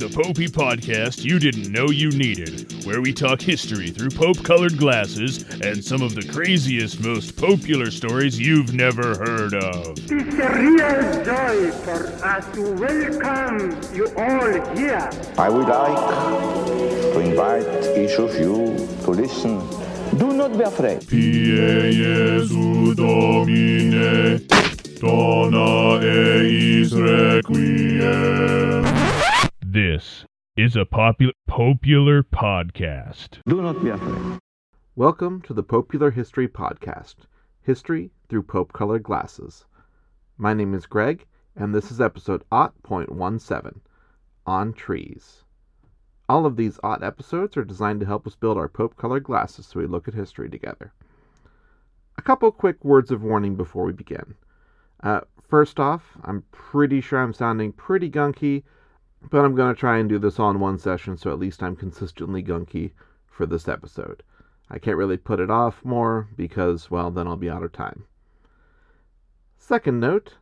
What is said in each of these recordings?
the Popey podcast you didn't know you needed, where we talk history through Pope colored glasses and some of the craziest, most popular stories you've never heard of. It's a real joy for us to welcome you all here. I would like to invite each of you to listen. Do not be afraid. Pie Jesu Domine, dona eis requiem. This is a popular popular podcast. Do not be afraid. Welcome to the Popular History Podcast History through Pope Colored Glasses. My name is Greg, and this is episode 0.17 On Trees. All of these odd episodes are designed to help us build our Pope Colored Glasses so we look at history together. A couple quick words of warning before we begin. Uh, first off, I'm pretty sure I'm sounding pretty gunky, but I'm going to try and do this all in one session so at least I'm consistently gunky for this episode. I can't really put it off more because, well, then I'll be out of time. Second note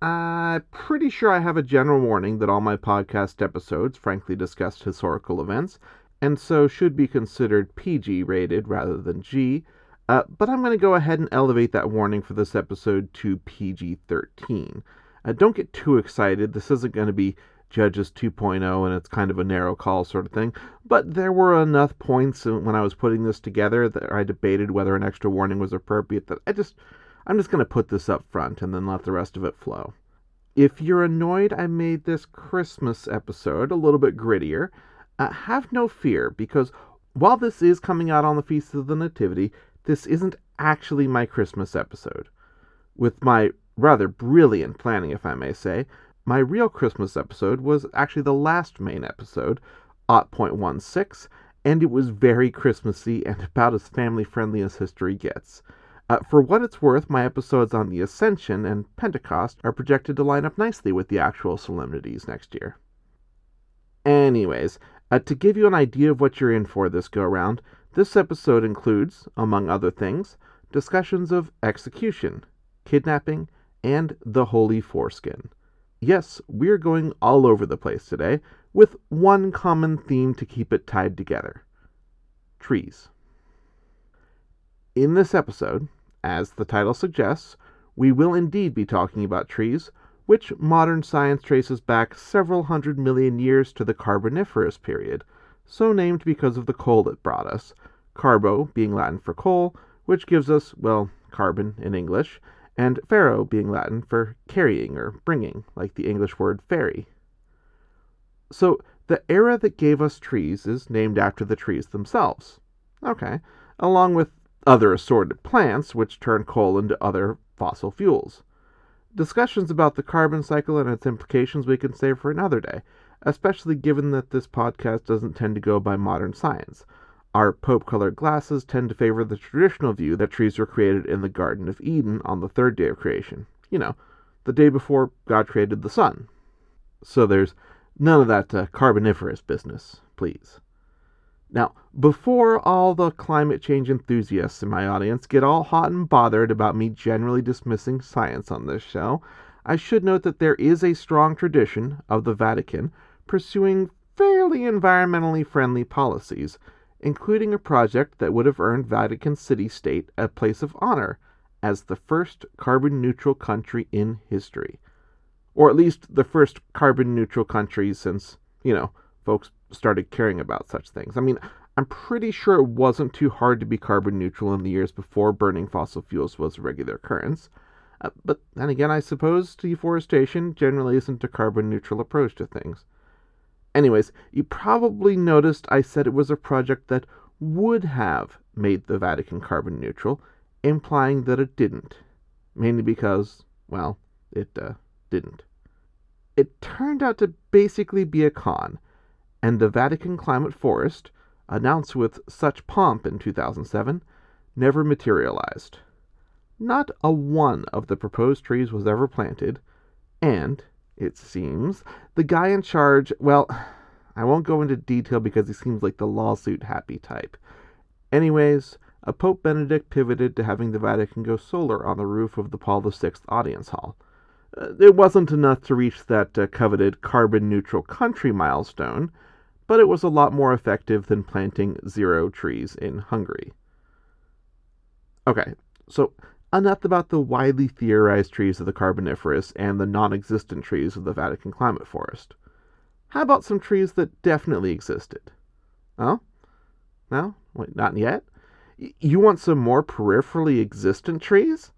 I'm pretty sure I have a general warning that all my podcast episodes frankly discuss historical events and so should be considered PG rated rather than G. Uh, but I'm going to go ahead and elevate that warning for this episode to PG 13. Uh, don't get too excited. This isn't going to be Judges 2.0 and it's kind of a narrow call sort of thing. But there were enough points when I was putting this together that I debated whether an extra warning was appropriate that I just I'm just going to put this up front and then let the rest of it flow. If you're annoyed I made this Christmas episode a little bit grittier, uh, have no fear because while this is coming out on the Feast of the Nativity, this isn't actually my Christmas episode. With my rather brilliant planning, if I may say, my real Christmas episode was actually the last main episode, 0.16, and it was very Christmassy and about as family friendly as history gets. Uh, for what it's worth, my episodes on the Ascension and Pentecost are projected to line up nicely with the actual solemnities next year. Anyways, uh, to give you an idea of what you're in for this go round, this episode includes, among other things, discussions of execution, kidnapping, and the holy foreskin. Yes, we're going all over the place today, with one common theme to keep it tied together trees. In this episode, as the title suggests, we will indeed be talking about trees, which modern science traces back several hundred million years to the Carboniferous period, so named because of the coal it brought us, carbo being Latin for coal, which gives us, well, carbon in English, and ferro being Latin for carrying or bringing, like the English word ferry. So, the era that gave us trees is named after the trees themselves. Okay, along with other assorted plants which turn coal into other fossil fuels. Discussions about the carbon cycle and its implications we can save for another day, especially given that this podcast doesn't tend to go by modern science. Our Pope colored glasses tend to favor the traditional view that trees were created in the Garden of Eden on the third day of creation. You know, the day before God created the sun. So there's none of that uh, carboniferous business, please. Now, before all the climate change enthusiasts in my audience get all hot and bothered about me generally dismissing science on this show, I should note that there is a strong tradition of the Vatican pursuing fairly environmentally friendly policies, including a project that would have earned Vatican City State a place of honor as the first carbon neutral country in history. Or at least the first carbon neutral country since, you know, folks started caring about such things. I mean, I'm pretty sure it wasn't too hard to be carbon neutral in the years before burning fossil fuels was a regular occurrence. Uh, but then again, I suppose deforestation generally isn't a carbon neutral approach to things. Anyways, you probably noticed I said it was a project that would have made the Vatican carbon neutral, implying that it didn't. Mainly because, well, it uh, didn't. It turned out to basically be a con and the Vatican Climate Forest, announced with such pomp in 2007, never materialized. Not a one of the proposed trees was ever planted, and, it seems, the guy in charge, well, I won't go into detail because he seems like the lawsuit happy type. Anyways, a Pope Benedict pivoted to having the Vatican go solar on the roof of the Paul VI audience hall. Uh, it wasn't enough to reach that uh, coveted carbon neutral country milestone, but it was a lot more effective than planting zero trees in Hungary. Okay, so enough about the widely theorized trees of the Carboniferous and the non existent trees of the Vatican climate forest. How about some trees that definitely existed? Oh? No? Wait, not yet? You want some more peripherally existent trees?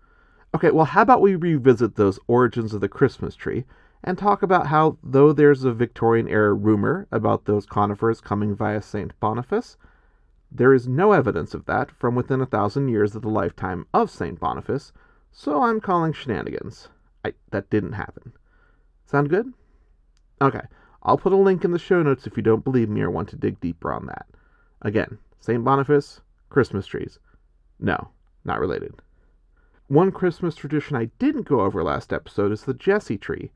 Okay, well, how about we revisit those origins of the Christmas tree and talk about how, though there's a Victorian era rumor about those conifers coming via St. Boniface, there is no evidence of that from within a thousand years of the lifetime of St. Boniface, so I'm calling shenanigans. I, that didn't happen. Sound good? Okay, I'll put a link in the show notes if you don't believe me or want to dig deeper on that. Again, St. Boniface, Christmas trees. No, not related. One Christmas tradition I didn't go over last episode is the Jesse tree,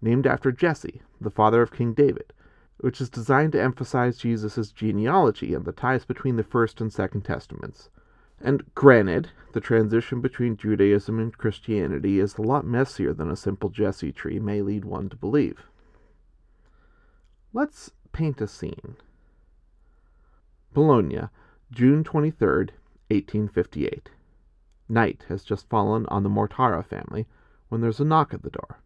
named after Jesse, the father of King David, which is designed to emphasize Jesus' genealogy and the ties between the First and Second Testaments. And granted, the transition between Judaism and Christianity is a lot messier than a simple Jesse tree may lead one to believe. Let's paint a scene. Bologna, June 23, 1858. Night has just fallen on the Mortara family when there's a knock at the door.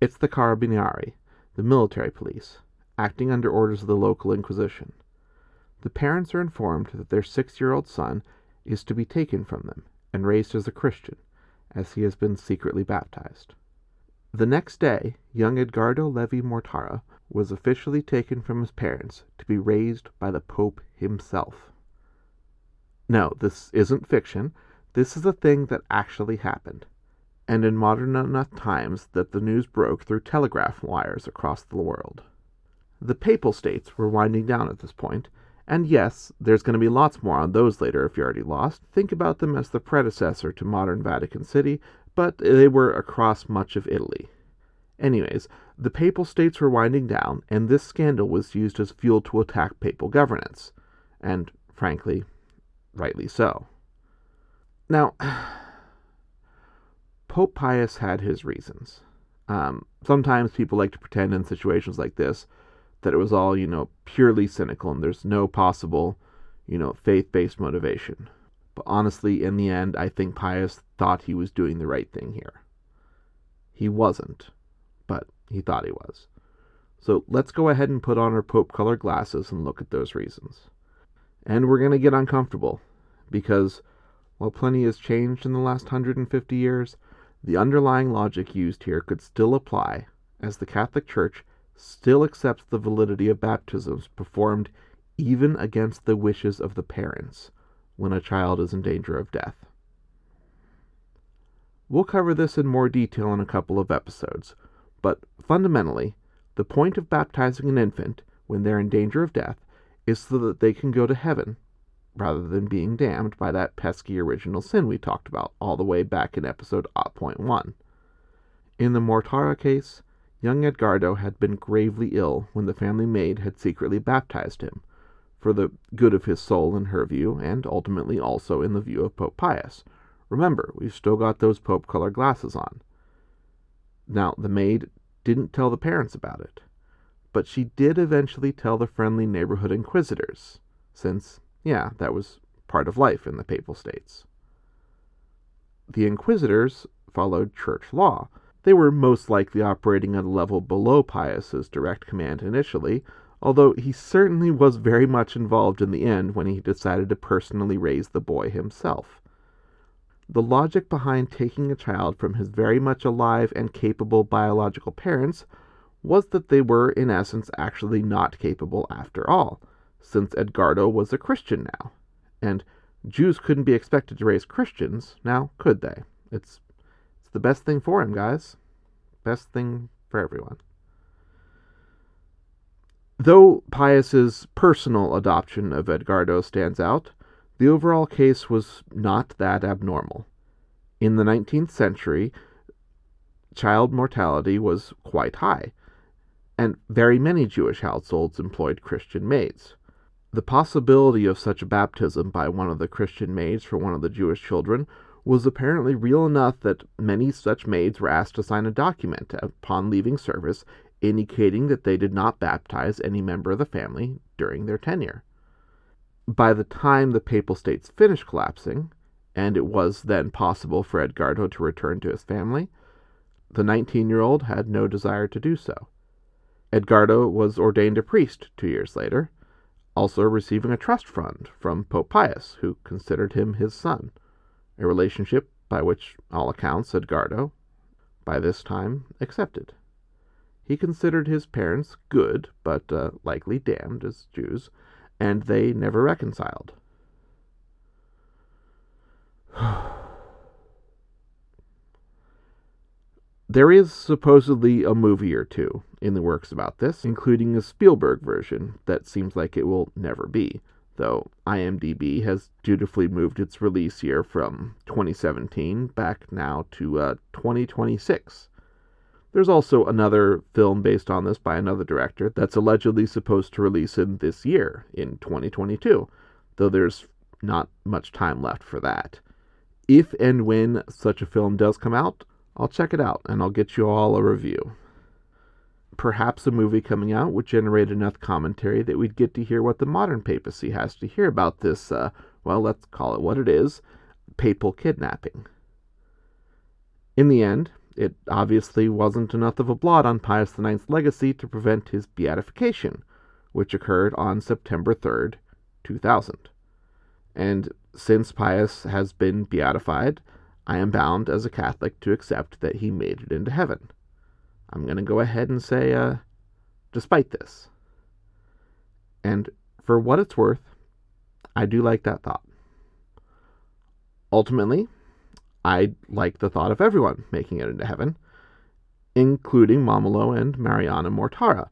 It's the Carabinieri, the military police, acting under orders of the local Inquisition. The parents are informed that their six year old son is to be taken from them and raised as a Christian, as he has been secretly baptized. The next day, young Edgardo Levi Mortara was officially taken from his parents to be raised by the Pope himself. No, this isn't fiction. This is a thing that actually happened, and in modern enough times that the news broke through telegraph wires across the world. The Papal States were winding down at this point, and yes, there's going to be lots more on those later if you're already lost. Think about them as the predecessor to modern Vatican City, but they were across much of Italy. Anyways, the Papal States were winding down, and this scandal was used as fuel to attack papal governance. And, frankly, rightly so. Now, Pope Pius had his reasons. Um, sometimes people like to pretend in situations like this that it was all, you know, purely cynical and there's no possible, you know, faith based motivation. But honestly, in the end, I think Pius thought he was doing the right thing here. He wasn't, but he thought he was. So let's go ahead and put on our Pope color glasses and look at those reasons. And we're going to get uncomfortable because while plenty has changed in the last 150 years, the underlying logic used here could still apply, as the Catholic Church still accepts the validity of baptisms performed even against the wishes of the parents when a child is in danger of death. We'll cover this in more detail in a couple of episodes, but fundamentally, the point of baptizing an infant when they're in danger of death is so that they can go to heaven rather than being damned by that pesky original sin we talked about all the way back in episode 0.1. In the Mortara case, young Edgardo had been gravely ill when the family maid had secretly baptized him, for the good of his soul in her view, and ultimately also in the view of Pope Pius. Remember, we've still got those Pope color glasses on. Now, the maid didn't tell the parents about it, but she did eventually tell the friendly neighborhood inquisitors, since yeah, that was part of life in the Papal States. The inquisitors followed church law. They were most likely operating at a level below Pius's direct command initially, although he certainly was very much involved in the end when he decided to personally raise the boy himself. The logic behind taking a child from his very much alive and capable biological parents was that they were, in essence, actually not capable after all since Edgardo was a Christian now. And Jews couldn't be expected to raise Christians, now could they? It's the best thing for him, guys. Best thing for everyone. Though Pius's personal adoption of Edgardo stands out, the overall case was not that abnormal. In the 19th century, child mortality was quite high, and very many Jewish households employed Christian maids. The possibility of such a baptism by one of the Christian maids for one of the Jewish children was apparently real enough that many such maids were asked to sign a document upon leaving service indicating that they did not baptize any member of the family during their tenure. By the time the Papal States finished collapsing, and it was then possible for Edgardo to return to his family, the 19 year old had no desire to do so. Edgardo was ordained a priest two years later, also receiving a trust fund from Pope Pius, who considered him his son, a relationship by which all accounts Edgardo, by this time, accepted. He considered his parents good, but uh, likely damned as Jews, and they never reconciled. There is supposedly a movie or two in the works about this, including a Spielberg version that seems like it will never be, though IMDb has dutifully moved its release year from 2017 back now to uh, 2026. There's also another film based on this by another director that's allegedly supposed to release in this year, in 2022, though there's not much time left for that. If and when such a film does come out, I'll check it out and I'll get you all a review. Perhaps a movie coming out would generate enough commentary that we'd get to hear what the modern papacy has to hear about this, uh, well, let's call it what it is papal kidnapping. In the end, it obviously wasn't enough of a blot on Pius IX's legacy to prevent his beatification, which occurred on September 3rd, 2000. And since Pius has been beatified, I am bound as a Catholic to accept that he made it into heaven. I'm going to go ahead and say, uh, despite this. And for what it's worth, I do like that thought. Ultimately, I like the thought of everyone making it into heaven, including Momolo and Mariana Mortara,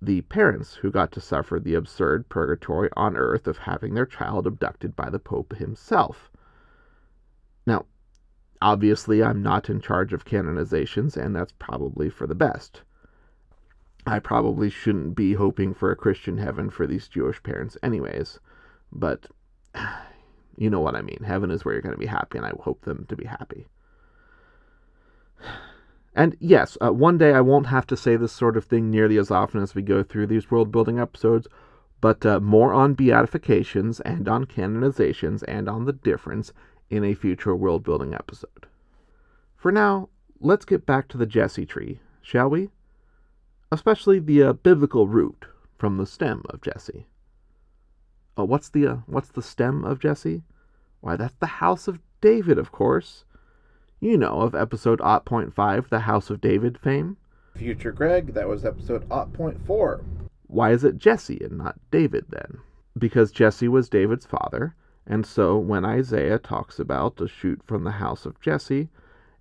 the parents who got to suffer the absurd purgatory on earth of having their child abducted by the Pope himself. Obviously, I'm not in charge of canonizations, and that's probably for the best. I probably shouldn't be hoping for a Christian heaven for these Jewish parents, anyways, but you know what I mean. Heaven is where you're going to be happy, and I hope them to be happy. And yes, uh, one day I won't have to say this sort of thing nearly as often as we go through these world building episodes, but uh, more on beatifications and on canonizations and on the difference in a future world building episode. For now, let's get back to the Jesse tree, shall we? Especially the uh, biblical root from the stem of Jesse. Oh, what's the uh, what's the stem of Jesse? Why, that's the house of David, of course. You know of episode 0.5, the House of David fame. Future Greg, that was episode 0.4. Why is it Jesse and not David then? Because Jesse was David's father, and so when Isaiah talks about a shoot from the house of Jesse,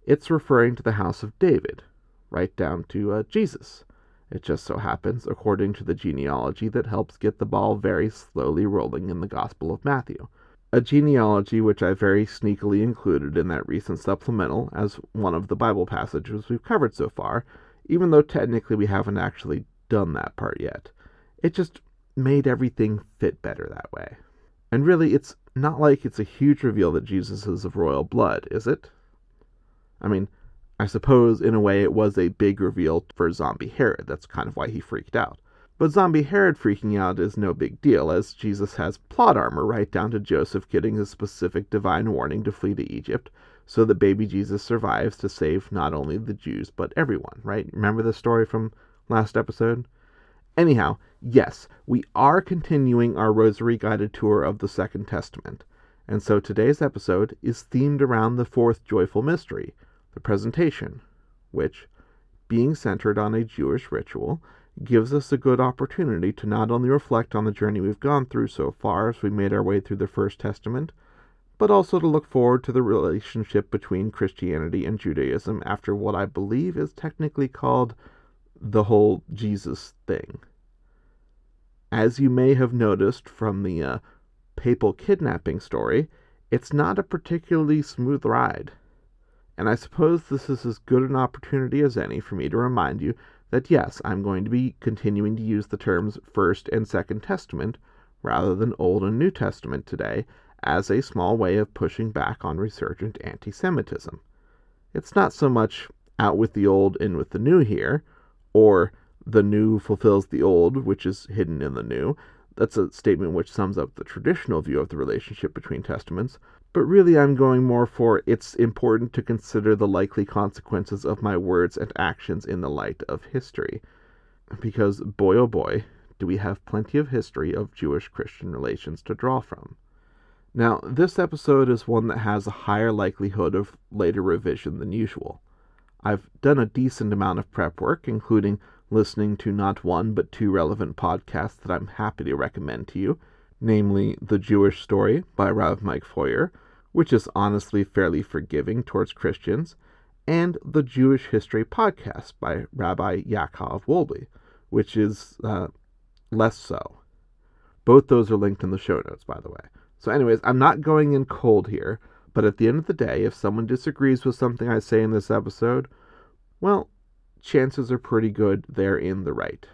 it's referring to the house of David, right down to uh, Jesus. It just so happens, according to the genealogy that helps get the ball very slowly rolling in the Gospel of Matthew. A genealogy which I very sneakily included in that recent supplemental as one of the Bible passages we've covered so far, even though technically we haven't actually done that part yet. It just made everything fit better that way. And really, it's not like it's a huge reveal that Jesus is of royal blood, is it? I mean, I suppose in a way it was a big reveal for Zombie Herod. That's kind of why he freaked out. But Zombie Herod freaking out is no big deal, as Jesus has plot armor right down to Joseph getting a specific divine warning to flee to Egypt, so that baby Jesus survives to save not only the Jews, but everyone, right? Remember the story from last episode? Anyhow, yes, we are continuing our rosary guided tour of the Second Testament, and so today's episode is themed around the fourth joyful mystery, the presentation, which, being centered on a Jewish ritual, gives us a good opportunity to not only reflect on the journey we've gone through so far as we made our way through the First Testament, but also to look forward to the relationship between Christianity and Judaism after what I believe is technically called the whole Jesus thing. As you may have noticed from the uh, papal kidnapping story, it's not a particularly smooth ride. And I suppose this is as good an opportunity as any for me to remind you that yes, I'm going to be continuing to use the terms First and Second Testament rather than Old and New Testament today, as a small way of pushing back on resurgent anti Semitism. It's not so much out with the old, in with the new here, or the new fulfills the old, which is hidden in the new. That's a statement which sums up the traditional view of the relationship between testaments. But really, I'm going more for it's important to consider the likely consequences of my words and actions in the light of history. Because, boy oh boy, do we have plenty of history of Jewish Christian relations to draw from. Now, this episode is one that has a higher likelihood of later revision than usual. I've done a decent amount of prep work, including listening to not one but two relevant podcasts that I'm happy to recommend to you, namely The Jewish Story by Rav Mike Feuer, which is honestly fairly forgiving towards Christians, and the Jewish History podcast by Rabbi Yaakov Wolbe, which is uh, less so. Both those are linked in the show notes, by the way. So, anyways, I'm not going in cold here, but at the end of the day, if someone disagrees with something I say in this episode, well, chances are pretty good they're in the right.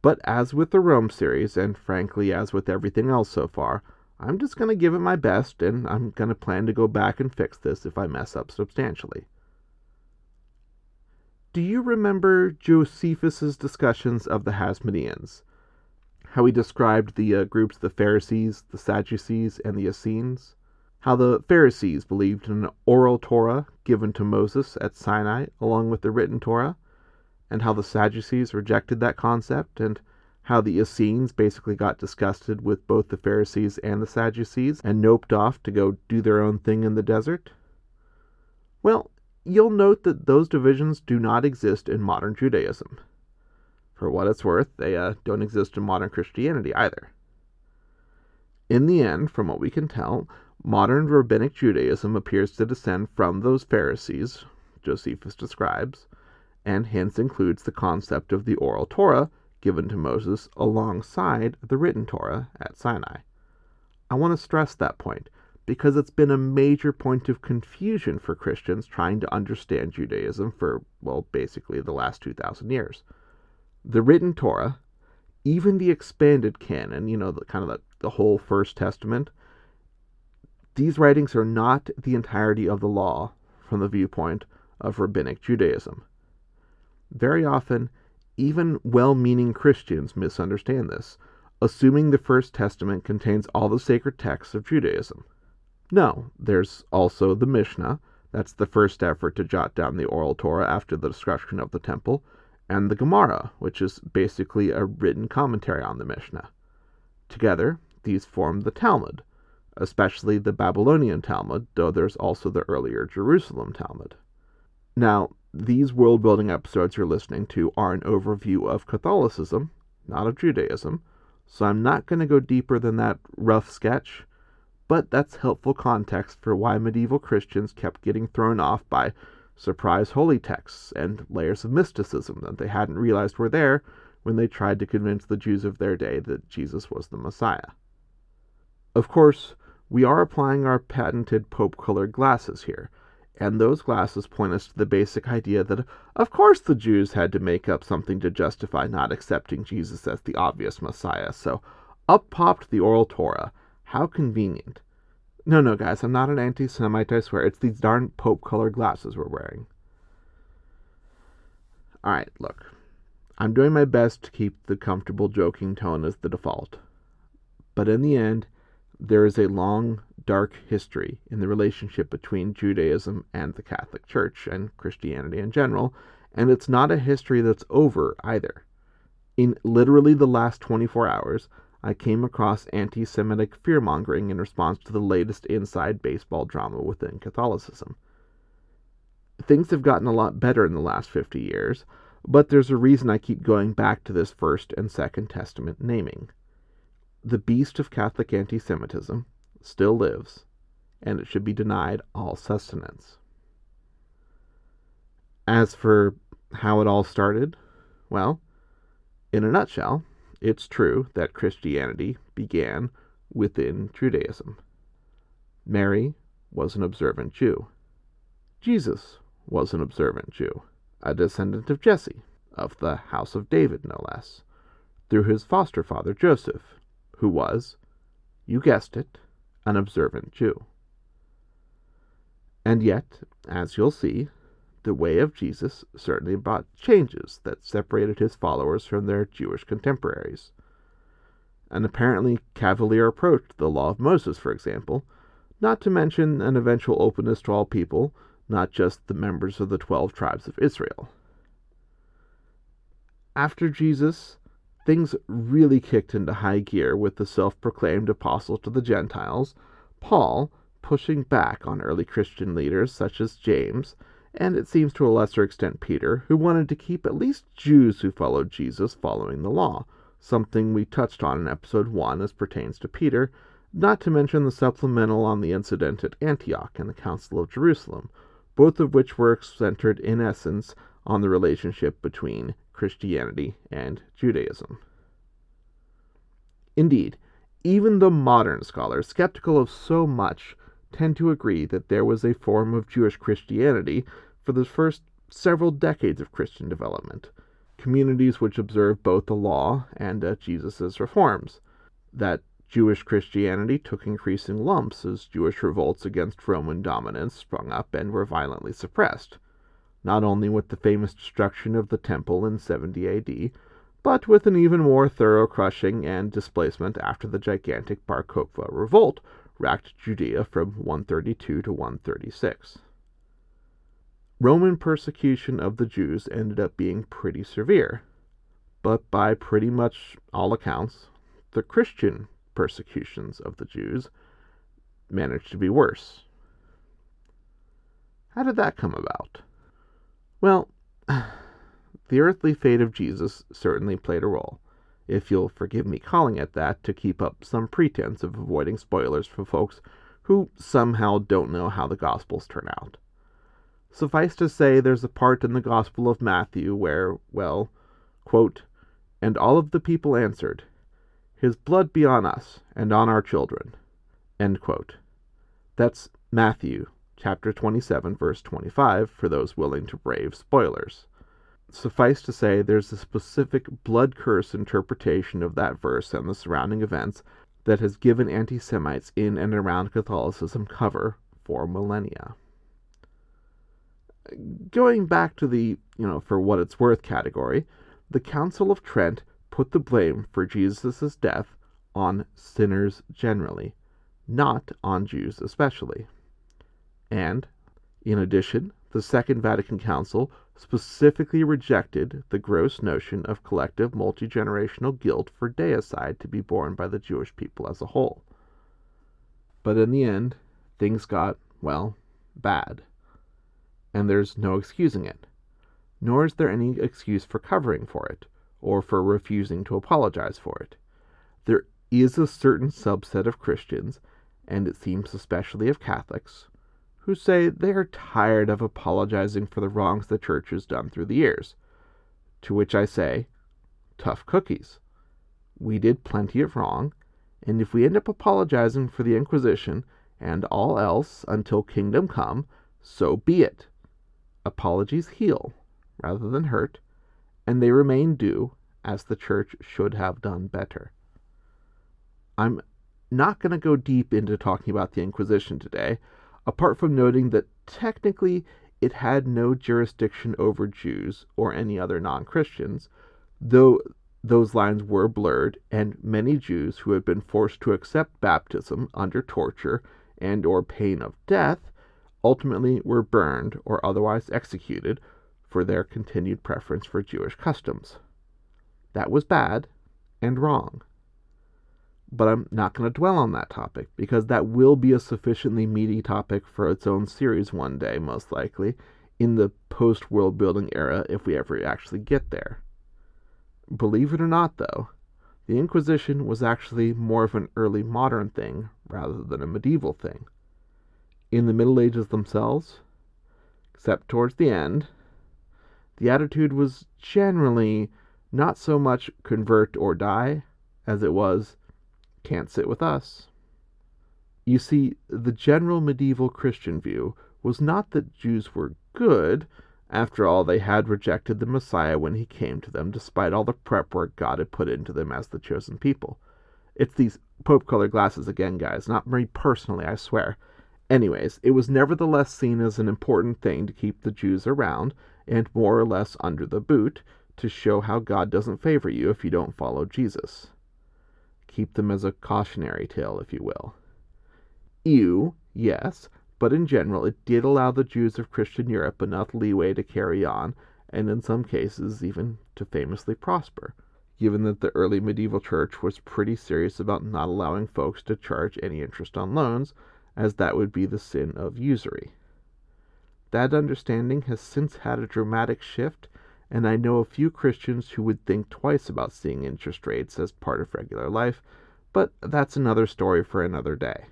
But as with the Rome series, and frankly, as with everything else so far, I'm just going to give it my best, and I'm going to plan to go back and fix this if I mess up substantially. Do you remember Josephus's discussions of the Hasmoneans? How he described the uh, groups the Pharisees, the Sadducees, and the Essenes? How the Pharisees believed in an oral Torah given to Moses at Sinai along with the written Torah, and how the Sadducees rejected that concept, and how the Essenes basically got disgusted with both the Pharisees and the Sadducees and noped off to go do their own thing in the desert? Well, you'll note that those divisions do not exist in modern Judaism. For what it's worth, they uh, don't exist in modern Christianity either. In the end, from what we can tell, Modern rabbinic Judaism appears to descend from those Pharisees Josephus describes, and hence includes the concept of the oral Torah given to Moses alongside the written Torah at Sinai. I want to stress that point because it's been a major point of confusion for Christians trying to understand Judaism for, well, basically the last 2,000 years. The written Torah, even the expanded canon, you know, the kind of the, the whole First Testament, these writings are not the entirety of the law from the viewpoint of rabbinic Judaism. Very often, even well meaning Christians misunderstand this, assuming the First Testament contains all the sacred texts of Judaism. No, there's also the Mishnah, that's the first effort to jot down the oral Torah after the destruction of the temple, and the Gemara, which is basically a written commentary on the Mishnah. Together, these form the Talmud, especially the Babylonian Talmud, though there's also the earlier Jerusalem Talmud. Now, these world building episodes you're listening to are an overview of Catholicism, not of Judaism, so I'm not going to go deeper than that rough sketch, but that's helpful context for why medieval Christians kept getting thrown off by surprise holy texts and layers of mysticism that they hadn't realized were there when they tried to convince the Jews of their day that Jesus was the Messiah. Of course, we are applying our patented Pope colored glasses here, and those glasses point us to the basic idea that, of course, the Jews had to make up something to justify not accepting Jesus as the obvious Messiah. So up popped the oral Torah. How convenient. No, no, guys, I'm not an anti Semite, I swear. It's these darn Pope colored glasses we're wearing. Alright, look. I'm doing my best to keep the comfortable joking tone as the default. But in the end, there is a long, dark history in the relationship between Judaism and the Catholic Church and Christianity in general, and it's not a history that's over either. In literally the last 24 hours, I came across anti Semitic fear mongering in response to the latest inside baseball drama within Catholicism. Things have gotten a lot better in the last 50 years, but there's a reason I keep going back to this First and Second Testament naming the beast of Catholic anti Semitism still lives, and it should be denied all sustenance. As for how it all started, well, in a nutshell, it's true that Christianity began within Judaism. Mary was an observant Jew. Jesus was an observant Jew, a descendant of Jesse, of the house of David no less, through his foster father Joseph, who was, you guessed it, an observant Jew. And yet, as you'll see, the way of Jesus certainly brought changes that separated his followers from their Jewish contemporaries. An apparently cavalier approach to the law of Moses, for example, not to mention an eventual openness to all people, not just the members of the twelve tribes of Israel. After Jesus, things really kicked into high gear with the self proclaimed apostle to the Gentiles, Paul, pushing back on early Christian leaders such as James, and it seems to a lesser extent Peter, who wanted to keep at least Jews who followed Jesus following the law, something we touched on in episode 1 as pertains to Peter, not to mention the supplemental on the incident at Antioch and the Council of Jerusalem, both of which were centered in essence on the relationship between Christianity and Judaism. Indeed, even the modern scholars, skeptical of so much, tend to agree that there was a form of Jewish Christianity for the first several decades of Christian development, communities which observed both the law and uh, Jesus' reforms. That Jewish Christianity took increasing lumps as Jewish revolts against Roman dominance sprung up and were violently suppressed, not only with the famous destruction of the temple in 70 AD, but with an even more thorough crushing and displacement after the gigantic Bar Kokhba revolt racked Judea from 132 to 136. Roman persecution of the Jews ended up being pretty severe, but by pretty much all accounts, the Christian persecutions of the Jews managed to be worse. How did that come about? Well, the earthly fate of Jesus certainly played a role, if you'll forgive me calling it that to keep up some pretense of avoiding spoilers for folks who somehow don't know how the Gospels turn out. Suffice to say, there's a part in the Gospel of Matthew where, well, quote, and all of the people answered, his blood be on us and on our children. End quote. That's Matthew chapter 27, verse 25, for those willing to brave spoilers. Suffice to say, there's a specific blood curse interpretation of that verse and the surrounding events that has given anti Semites in and around Catholicism cover for millennia. Going back to the, you know, for what it's worth category, the Council of Trent put the blame for Jesus' death on sinners generally, not on Jews especially. And, in addition, the Second Vatican Council specifically rejected the gross notion of collective multi generational guilt for deicide to be borne by the Jewish people as a whole. But in the end, things got, well, bad. And there's no excusing it. Nor is there any excuse for covering for it or for refusing to apologize for it. There is a certain subset of Christians, and it seems especially of Catholics, who say they are tired of apologizing for the wrongs the church has done through the years. To which I say, tough cookies. We did plenty of wrong, and if we end up apologizing for the Inquisition and all else until kingdom come, so be it. Apologies heal rather than hurt, and they remain due, as the Church should have done better. I'm not going to go deep into talking about the Inquisition today, apart from noting that technically it had no jurisdiction over Jews or any other non Christians, though those lines were blurred, and many Jews who had been forced to accept baptism under torture and or pain of death ultimately were burned or otherwise executed for their continued preference for Jewish customs. That was bad and wrong. But I'm not going to dwell on that topic because that will be a sufficiently meaty topic for its own series one day, most likely, in the post world building era if we ever actually get there. Believe it or not, though, the Inquisition was actually more of an early modern thing rather than a medieval thing. In the Middle Ages themselves, except towards the end, the attitude was generally not so much convert or die as it was can't sit with us. You see, the general medieval Christian view was not that Jews were good. After all, they had rejected the Messiah when he came to them, despite all the prep work God had put into them as the chosen people. It's these Pope colored glasses again, guys. Not me personally, I swear. Anyways, it was nevertheless seen as an important thing to keep the Jews around and more or less under the boot to show how God doesn't favor you if you don't follow Jesus. Keep them as a cautionary tale, if you will. Ew, yes, but in general, it did allow the Jews of Christian Europe enough leeway to carry on, and in some cases, even to famously prosper, given that the early medieval church was pretty serious about not allowing folks to charge any interest on loans, as that would be the sin of usury. That understanding has since had a dramatic shift, and I know a few Christians who would think twice about seeing interest rates as part of regular life, but that's another story for another day.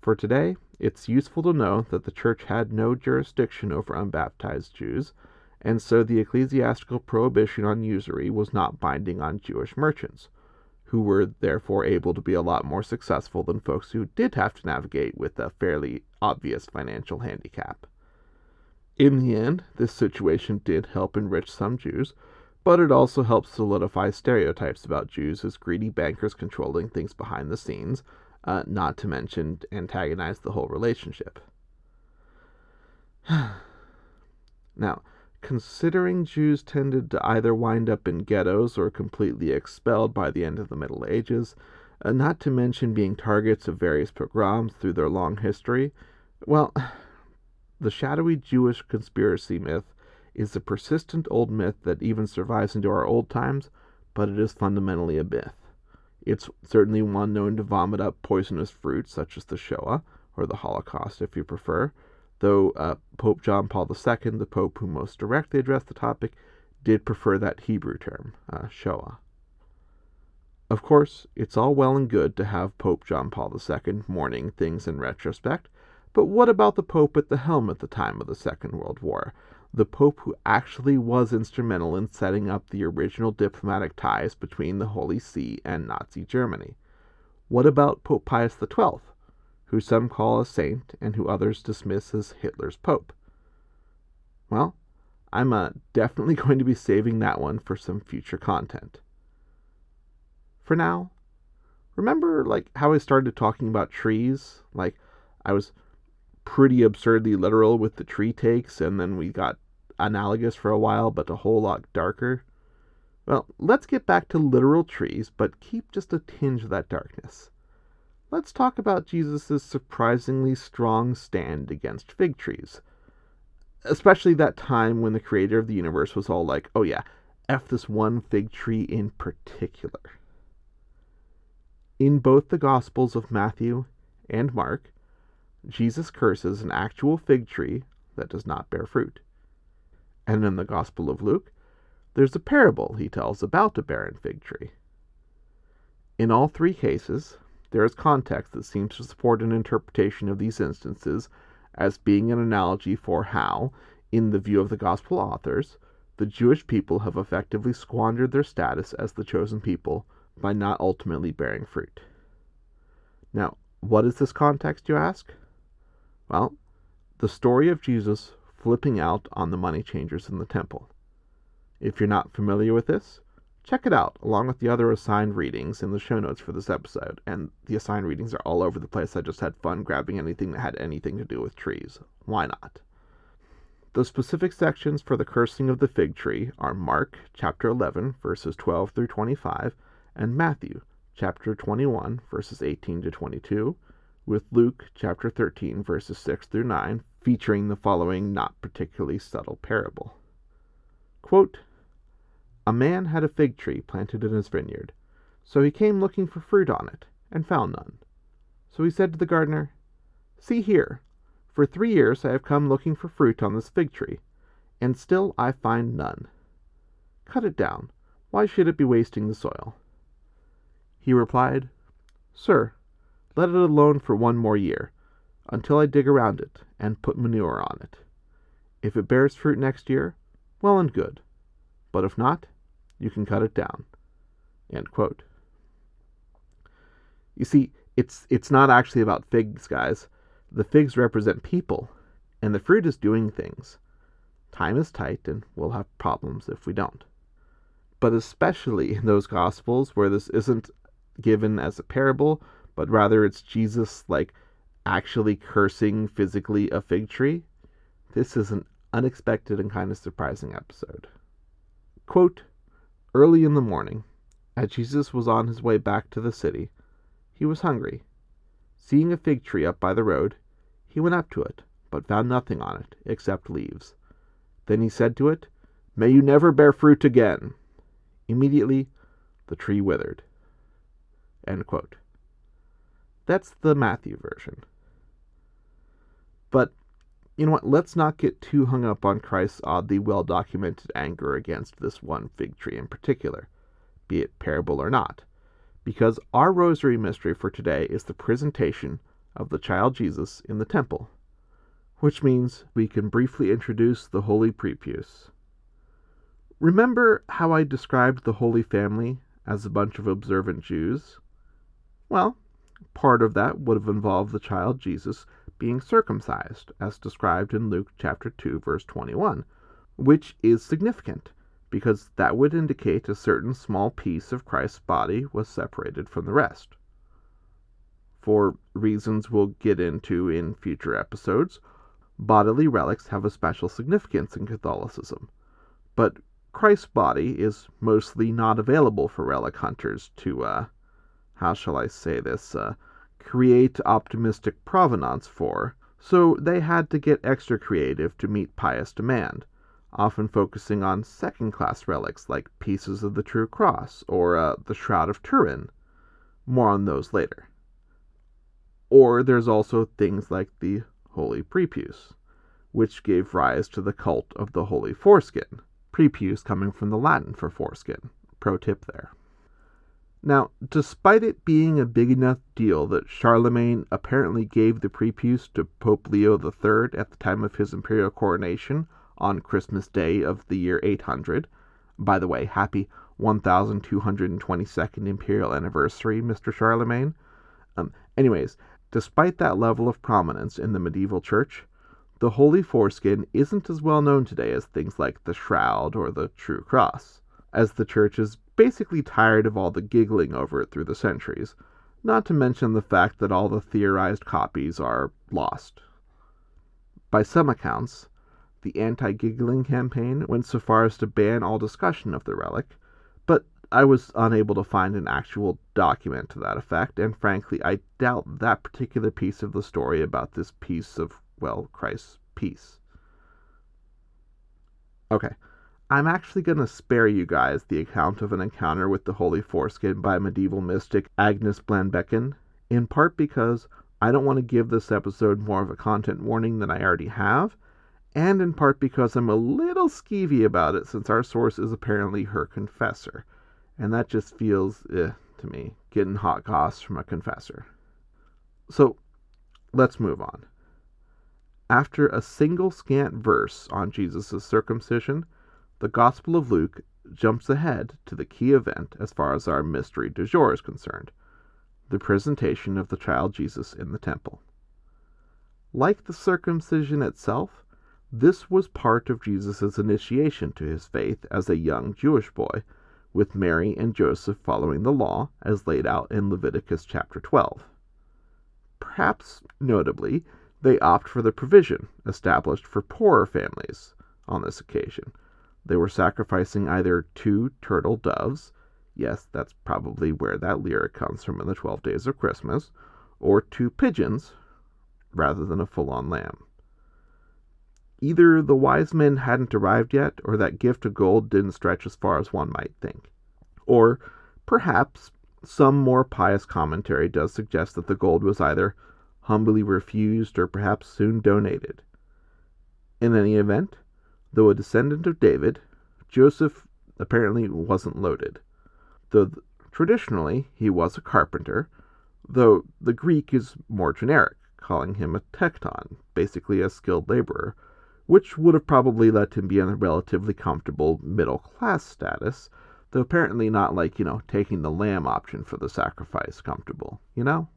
For today, it's useful to know that the Church had no jurisdiction over unbaptized Jews, and so the ecclesiastical prohibition on usury was not binding on Jewish merchants, who were therefore able to be a lot more successful than folks who did have to navigate with a fairly obvious financial handicap. In the end, this situation did help enrich some Jews, but it also helped solidify stereotypes about Jews as greedy bankers controlling things behind the scenes, uh, not to mention antagonize the whole relationship. now, considering Jews tended to either wind up in ghettos or completely expelled by the end of the Middle Ages, uh, not to mention being targets of various pogroms through their long history, well, the shadowy Jewish conspiracy myth is a persistent old myth that even survives into our old times, but it is fundamentally a myth. It's certainly one known to vomit up poisonous fruits such as the Shoah, or the Holocaust if you prefer, though uh, Pope John Paul II, the Pope who most directly addressed the topic, did prefer that Hebrew term, uh, Shoah. Of course, it's all well and good to have Pope John Paul II mourning things in retrospect, but what about the Pope at the helm at the time of the Second World War? the Pope who actually was instrumental in setting up the original diplomatic ties between the Holy See and Nazi Germany. What about Pope Pius XII, who some call a saint and who others dismiss as Hitler's Pope? Well, I'm uh, definitely going to be saving that one for some future content. For now, remember like how I started talking about trees? Like I was pretty absurdly literal with the tree takes, and then we got analogous for a while, but a whole lot darker. Well, let's get back to literal trees, but keep just a tinge of that darkness. Let's talk about Jesus' surprisingly strong stand against fig trees. Especially that time when the creator of the universe was all like, oh yeah, F this one fig tree in particular. In both the Gospels of Matthew and Mark, Jesus curses an actual fig tree that does not bear fruit. And in the Gospel of Luke, there's a parable he tells about a barren fig tree. In all three cases, there is context that seems to support an interpretation of these instances as being an analogy for how, in the view of the Gospel authors, the Jewish people have effectively squandered their status as the chosen people by not ultimately bearing fruit. Now, what is this context, you ask? Well, the story of Jesus flipping out on the money changers in the temple. If you're not familiar with this, check it out along with the other assigned readings in the show notes for this episode. And the assigned readings are all over the place. I just had fun grabbing anything that had anything to do with trees. Why not? The specific sections for the cursing of the fig tree are Mark chapter 11 verses 12 through 25 and Matthew chapter 21 verses 18 to 22 with Luke chapter 13 verses 6 through 9 featuring the following not particularly subtle parable. Quote, a man had a fig tree planted in his vineyard, so he came looking for fruit on it, and found none. So he said to the gardener, See here, for three years I have come looking for fruit on this fig tree, and still I find none. Cut it down. Why should it be wasting the soil? He replied, Sir, let it alone for one more year, until I dig around it and put manure on it. If it bears fruit next year, well and good. But if not, you can cut it down. You see, it's it's not actually about figs, guys. The figs represent people, and the fruit is doing things. Time is tight, and we'll have problems if we don't. But especially in those gospels where this isn't given as a parable, but rather it's Jesus like actually cursing physically a fig tree. This is an unexpected and kind of surprising episode. Quote Early in the morning, as Jesus was on his way back to the city, he was hungry. Seeing a fig tree up by the road, he went up to it, but found nothing on it except leaves. Then he said to it, May you never bear fruit again. Immediately the tree withered. That's the Matthew version. But you know what? Let's not get too hung up on Christ's oddly well documented anger against this one fig tree in particular, be it parable or not, because our rosary mystery for today is the presentation of the child Jesus in the temple, which means we can briefly introduce the Holy Prepuce. Remember how I described the Holy Family as a bunch of observant Jews? Well, part of that would have involved the child Jesus being circumcised, as described in Luke chapter 2 verse 21, which is significant because that would indicate a certain small piece of Christ's body was separated from the rest. For reasons we'll get into in future episodes, bodily relics have a special significance in Catholicism, but Christ's body is mostly not available for relic hunters to, uh, how shall I say this, uh, create optimistic provenance for, so they had to get extra creative to meet pious demand, often focusing on second class relics like pieces of the True Cross or uh, the Shroud of Turin. More on those later. Or there's also things like the Holy Prepuce, which gave rise to the cult of the Holy Foreskin. Prepuce coming from the Latin for foreskin. Pro tip there. Now, despite it being a big enough deal that Charlemagne apparently gave the prepuce to Pope Leo III at the time of his imperial coronation on Christmas Day of the year 800, by the way, happy 1222nd imperial anniversary, Mr. Charlemagne. Um, anyways, despite that level of prominence in the medieval church, the Holy Foreskin isn't as well known today as things like the Shroud or the True Cross, as the church is basically tired of all the giggling over it through the centuries, not to mention the fact that all the theorized copies are lost. By some accounts, the anti giggling campaign went so far as to ban all discussion of the relic, but I was unable to find an actual document to that effect, and frankly, I doubt that particular piece of the story about this piece of, well, Christ's peace. Okay, I'm actually going to spare you guys the account of an encounter with the holy foreskin by medieval mystic Agnes Blannbekin, in part because I don't want to give this episode more of a content warning than I already have, and in part because I'm a little skeevy about it since our source is apparently her confessor, and that just feels eh, to me, getting hot goss from a confessor. So let's move on. After a single scant verse on Jesus' circumcision, the Gospel of Luke jumps ahead to the key event as far as our mystery du jour is concerned the presentation of the child Jesus in the temple. Like the circumcision itself, this was part of Jesus' initiation to his faith as a young Jewish boy, with Mary and Joseph following the law as laid out in Leviticus chapter 12. Perhaps notably, they opt for the provision established for poorer families on this occasion, they were sacrificing either two turtle doves yes, that's probably where that lyric comes from in the 12 Days of Christmas or two pigeons rather than a full on lamb. Either the wise men hadn't arrived yet, or that gift of gold didn't stretch as far as one might think. Or perhaps some more pious commentary does suggest that the gold was either humbly refused or perhaps soon donated. In any event, Though a descendant of David, Joseph apparently wasn't loaded. Though traditionally he was a carpenter, though the Greek is more generic, calling him a tekton, basically a skilled laborer, which would have probably let him be in a relatively comfortable middle class status, though apparently not like, you know, taking the lamb option for the sacrifice comfortable, you know?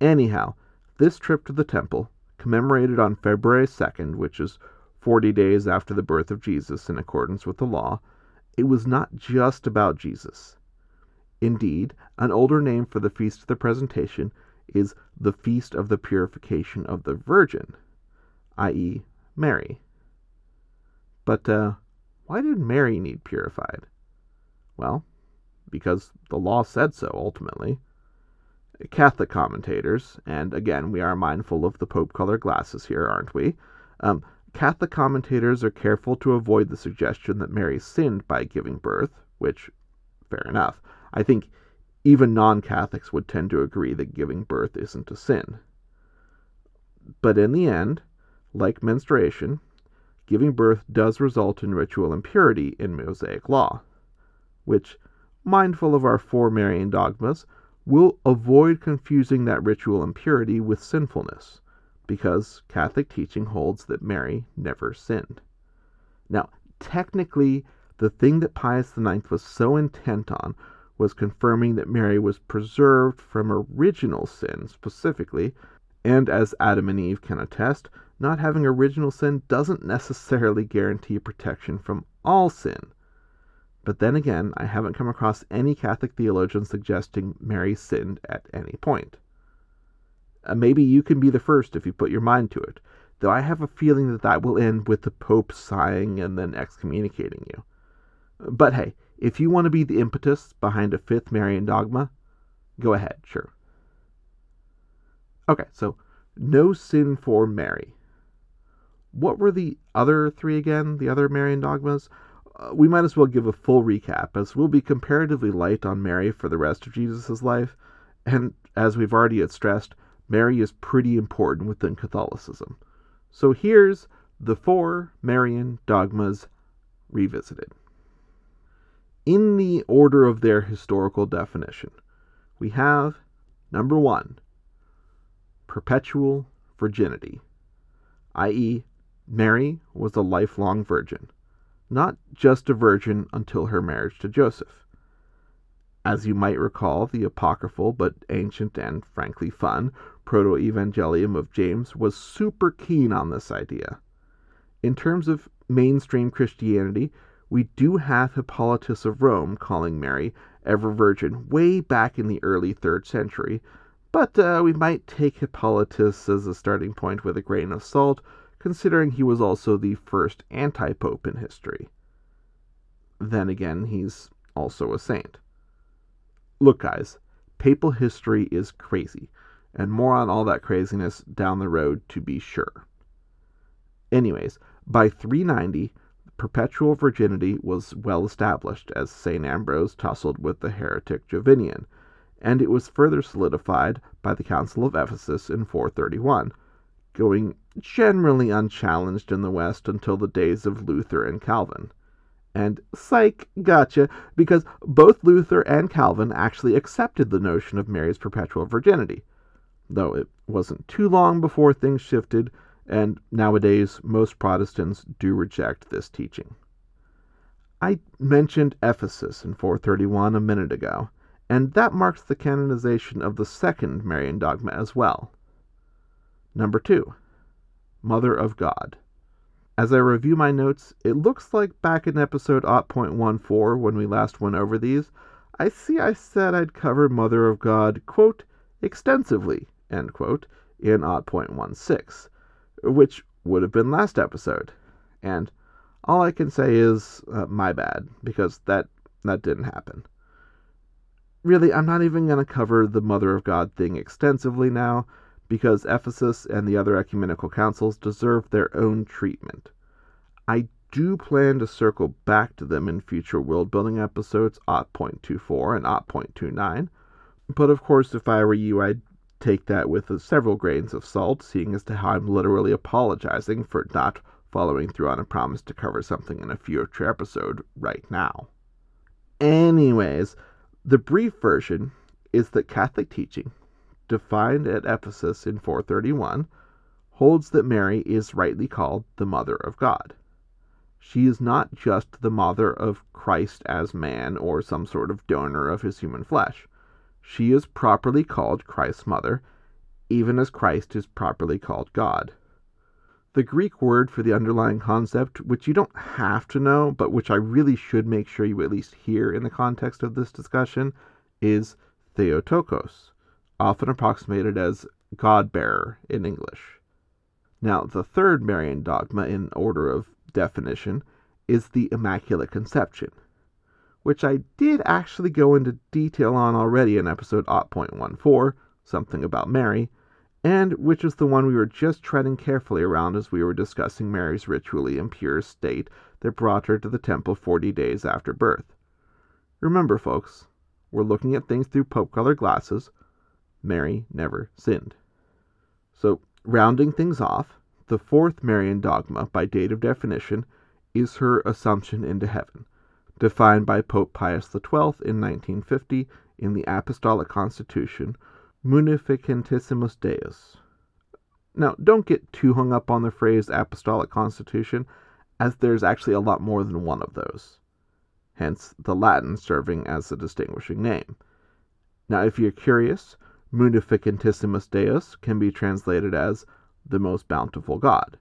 Anyhow, this trip to the temple commemorated on February 2nd, which is 40 days after the birth of Jesus in accordance with the law, it was not just about Jesus. Indeed, an older name for the Feast of the Presentation is the Feast of the Purification of the Virgin, i.e., Mary. But uh, why did Mary need purified? Well, because the law said so ultimately. Catholic commentators, and again, we are mindful of the Pope color glasses here, aren't we? Um, Catholic commentators are careful to avoid the suggestion that Mary sinned by giving birth, which, fair enough. I think even non Catholics would tend to agree that giving birth isn't a sin. But in the end, like menstruation, giving birth does result in ritual impurity in Mosaic law, which, mindful of our four Marian dogmas, will avoid confusing that ritual impurity with sinfulness, because Catholic teaching holds that Mary never sinned. Now, technically, the thing that Pius IX was so intent on was confirming that Mary was preserved from original sin specifically, and as Adam and Eve can attest, not having original sin doesn't necessarily guarantee protection from all sin. But then again, I haven't come across any Catholic theologian suggesting Mary sinned at any point. Uh, maybe you can be the first if you put your mind to it, though I have a feeling that that will end with the Pope sighing and then excommunicating you. But hey, if you want to be the impetus behind a fifth Marian dogma, go ahead, sure. Okay, so no sin for Mary. What were the other three again, the other Marian dogmas? Uh, we might as well give a full recap, as we'll be comparatively light on Mary for the rest of Jesus' life, and as we've already stressed, Mary is pretty important within Catholicism. So here's the four Marian dogmas revisited. In the order of their historical definition, we have number one, perpetual virginity, i.e., Mary was a lifelong virgin not just a virgin until her marriage to Joseph. As you might recall, the apocryphal but ancient and frankly fun Proto Evangelium of James was super keen on this idea. In terms of mainstream Christianity, we do have Hippolytus of Rome calling Mary ever virgin way back in the early 3rd century, but uh, we might take Hippolytus as a starting point with a grain of salt considering he was also the first anti pope in history. Then again, he's also a saint. Look, guys, papal history is crazy, and more on all that craziness down the road to be sure. Anyways, by 390, perpetual virginity was well established as St. Ambrose tussled with the heretic Jovinian, and it was further solidified by the Council of Ephesus in 431 going generally unchallenged in the West until the days of Luther and Calvin. And psych, gotcha, because both Luther and Calvin actually accepted the notion of Mary's perpetual virginity, though it wasn't too long before things shifted, and nowadays most Protestants do reject this teaching. I mentioned Ephesus in 431 a minute ago, and that marks the canonization of the second Marian dogma as well. Number two, Mother of God. As I review my notes, it looks like back in episode 0.14 when we last went over these, I see I said I'd cover Mother of God, quote, extensively, end quote, in 0.16, which would have been last episode. And all I can say is, uh, my bad, because that, that didn't happen. Really, I'm not even going to cover the Mother of God thing extensively now because Ephesus and the other ecumenical councils deserve their own treatment. I do plan to circle back to them in future world building episodes 0.24 and 0.29, but of course, if I were you, I'd take that with several grains of salt, seeing as to how I'm literally apologizing for not following through on a promise to cover something in a future episode right now. Anyways, the brief version is that Catholic teaching defined at Ephesus in 431, holds that Mary is rightly called the Mother of God. She is not just the mother of Christ as man or some sort of donor of his human flesh. She is properly called Christ's mother, even as Christ is properly called God. The Greek word for the underlying concept, which you don't have to know, but which I really should make sure you at least hear in the context of this discussion, is Theotokos, often approximated as God bearer in English. Now, the third Marian dogma in order of definition is the Immaculate Conception, which I did actually go into detail on already in episode 0.14, something about Mary, and which is the one we were just treading carefully around as we were discussing Mary's ritually impure state that brought her to the temple 40 days after birth. Remember, folks, we're looking at things through Pope colored glasses. Mary never sinned. So, rounding things off, the fourth Marian dogma by date of definition is her assumption into heaven, defined by Pope Pius XII in 1950 in the Apostolic Constitution Munificentissimus Deus. Now, don't get too hung up on the phrase Apostolic Constitution, as there's actually a lot more than one of those. Hence, the Latin serving as the distinguishing name. Now, if you're curious, Munificentissimus Deus can be translated as the most bountiful God.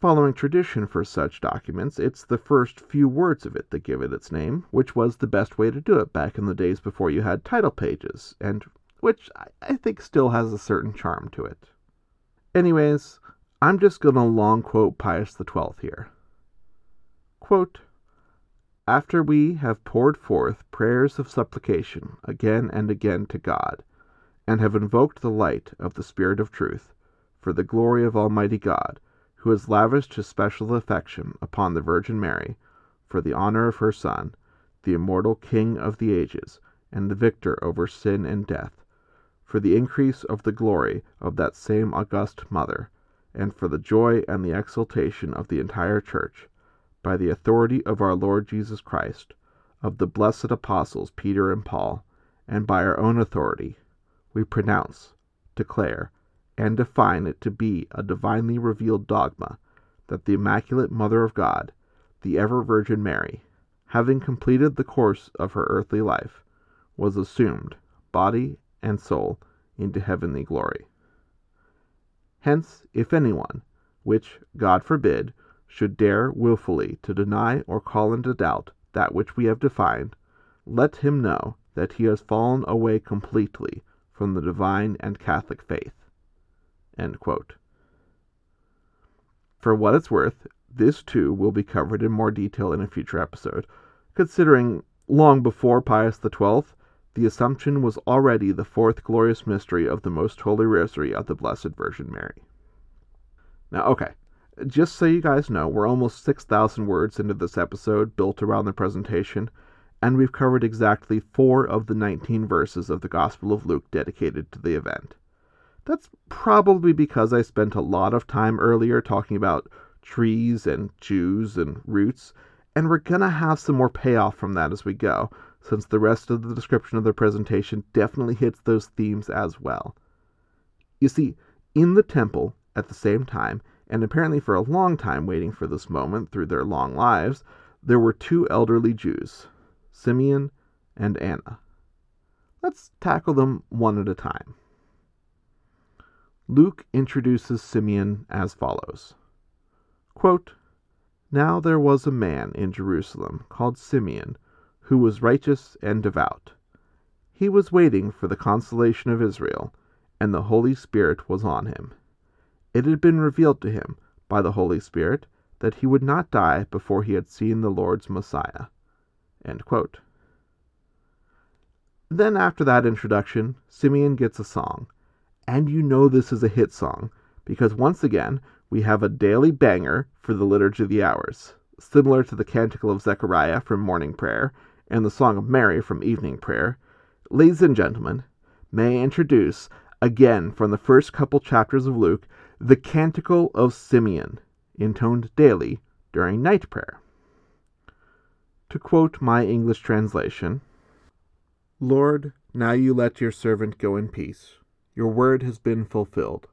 Following tradition for such documents, it's the first few words of it that give it its name, which was the best way to do it back in the days before you had title pages, and which I think still has a certain charm to it. Anyways, I'm just going to long quote Pius XII here. Quote, After we have poured forth prayers of supplication again and again to God, and have invoked the light of the Spirit of truth, for the glory of Almighty God, who has lavished his special affection upon the Virgin Mary, for the honor of her Son, the immortal King of the ages, and the victor over sin and death, for the increase of the glory of that same august Mother, and for the joy and the exultation of the entire Church, by the authority of our Lord Jesus Christ, of the blessed apostles Peter and Paul, and by our own authority, we pronounce, declare, and define it to be a divinely revealed dogma that the Immaculate Mother of God, the ever Virgin Mary, having completed the course of her earthly life, was assumed, body and soul into heavenly glory. Hence, if anyone, which God forbid, should dare wilfully to deny or call into doubt that which we have defined, let him know that he has fallen away completely from the divine and Catholic faith. For what it's worth, this too will be covered in more detail in a future episode, considering long before Pius XII, the Assumption was already the fourth glorious mystery of the Most Holy Rosary of the Blessed Virgin Mary. Now, okay, just so you guys know, we're almost 6,000 words into this episode built around the presentation, and we've covered exactly four of the 19 verses of the Gospel of Luke dedicated to the event. That's probably because I spent a lot of time earlier talking about trees and Jews and roots, and we're gonna have some more payoff from that as we go, since the rest of the description of the presentation definitely hits those themes as well. You see, in the temple, at the same time, and apparently for a long time waiting for this moment through their long lives, there were two elderly Jews, Simeon and Anna. Let's tackle them one at a time. Luke introduces Simeon as follows Quote, Now there was a man in Jerusalem called Simeon who was righteous and devout. He was waiting for the consolation of Israel, and the Holy Spirit was on him. It had been revealed to him by the Holy Spirit that he would not die before he had seen the Lord's Messiah. Then, after that introduction, Simeon gets a song. And you know this is a hit song, because once again, we have a daily banger for the Liturgy of the Hours, similar to the Canticle of Zechariah from morning prayer and the Song of Mary from evening prayer, ladies and gentlemen, may I introduce, again from the first couple chapters of Luke, the Canticle of Simeon, intoned daily during night prayer. To quote my English translation Lord, now you let your servant go in peace. Your word has been fulfilled.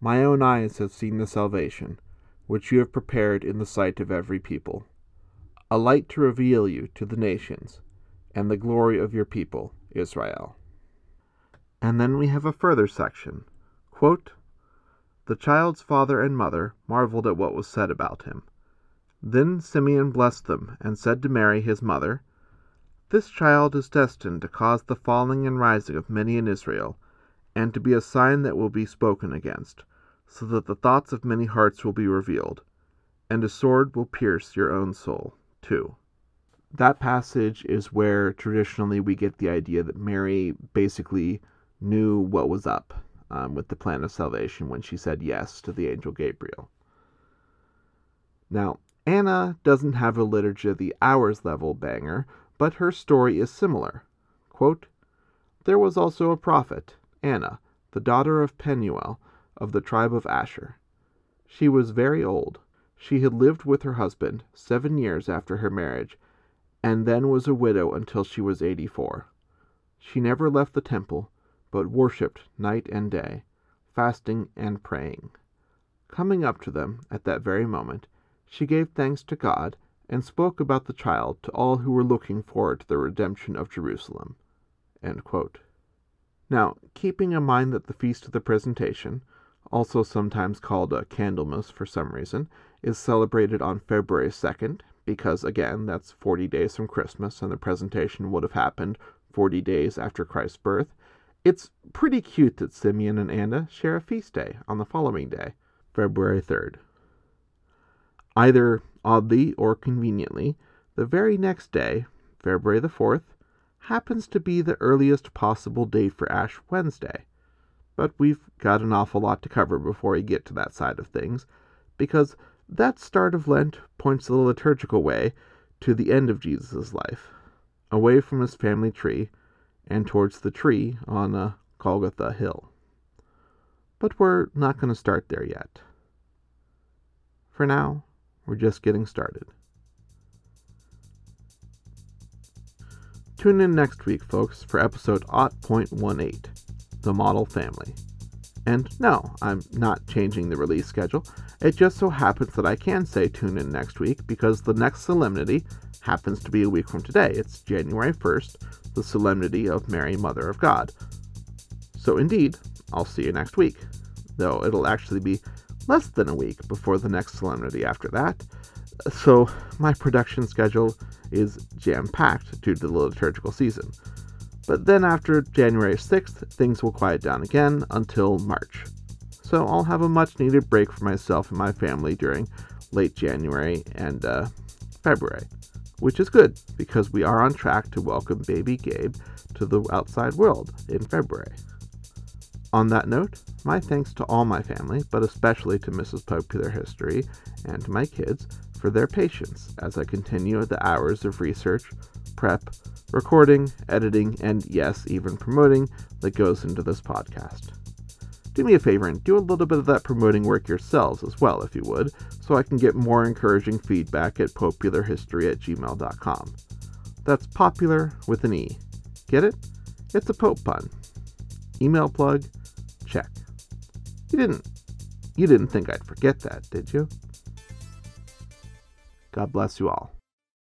My own eyes have seen the salvation, which you have prepared in the sight of every people a light to reveal you to the nations, and the glory of your people, Israel. And then we have a further section. Quote, the child's father and mother marveled at what was said about him. Then Simeon blessed them, and said to Mary his mother, This child is destined to cause the falling and rising of many in Israel, and to be a sign that will be spoken against, so that the thoughts of many hearts will be revealed, and a sword will pierce your own soul, too. That passage is where traditionally we get the idea that Mary basically knew what was up um, with the plan of salvation when she said yes to the angel Gabriel. Now, Anna doesn't have a Liturgy of the Hours level banger, but her story is similar. Quote, there was also a prophet, Anna, the daughter of Penuel, of the tribe of Asher. She was very old. She had lived with her husband seven years after her marriage, and then was a widow until she was eighty four. She never left the temple, but worshipped night and day, fasting and praying. Coming up to them at that very moment, she gave thanks to God and spoke about the child to all who were looking forward to the redemption of Jerusalem. Now, keeping in mind that the Feast of the Presentation, also sometimes called a Candlemas for some reason, is celebrated on February 2nd, because again, that's 40 days from Christmas, and the presentation would have happened 40 days after Christ's birth. It's pretty cute that Simeon and Anna share a feast day on the following day, February 3rd. Either oddly or conveniently, the very next day, February the 4th, happens to be the earliest possible date for Ash Wednesday. But we've got an awful lot to cover before we get to that side of things, because that start of Lent points the liturgical way to the end of Jesus' life, away from his family tree and towards the tree on a Golgotha hill. But we're not going to start there yet. For now, we're just getting started. Tune in next week, folks, for episode 0.18 The Model Family. And no, I'm not changing the release schedule. It just so happens that I can say tune in next week because the next solemnity happens to be a week from today. It's January 1st, the Solemnity of Mary, Mother of God. So, indeed, I'll see you next week, though it'll actually be less than a week before the next solemnity after that. So, my production schedule is jam packed due to the liturgical season. But then after January 6th, things will quiet down again until March. So I'll have a much needed break for myself and my family during late January and uh, February, which is good because we are on track to welcome baby Gabe to the outside world in February. On that note, my thanks to all my family, but especially to Mrs. Popular History and to my kids for their patience as I continue the hours of research, prep, recording, editing, and yes, even promoting that goes into this podcast. Do me a favor and do a little bit of that promoting work yourselves as well, if you would, so I can get more encouraging feedback at popeularhistory at gmail.com. That's popular with an E. Get it? It's a Pope pun. Email plug? Check. You didn't you didn't think I'd forget that, did you? God bless you all.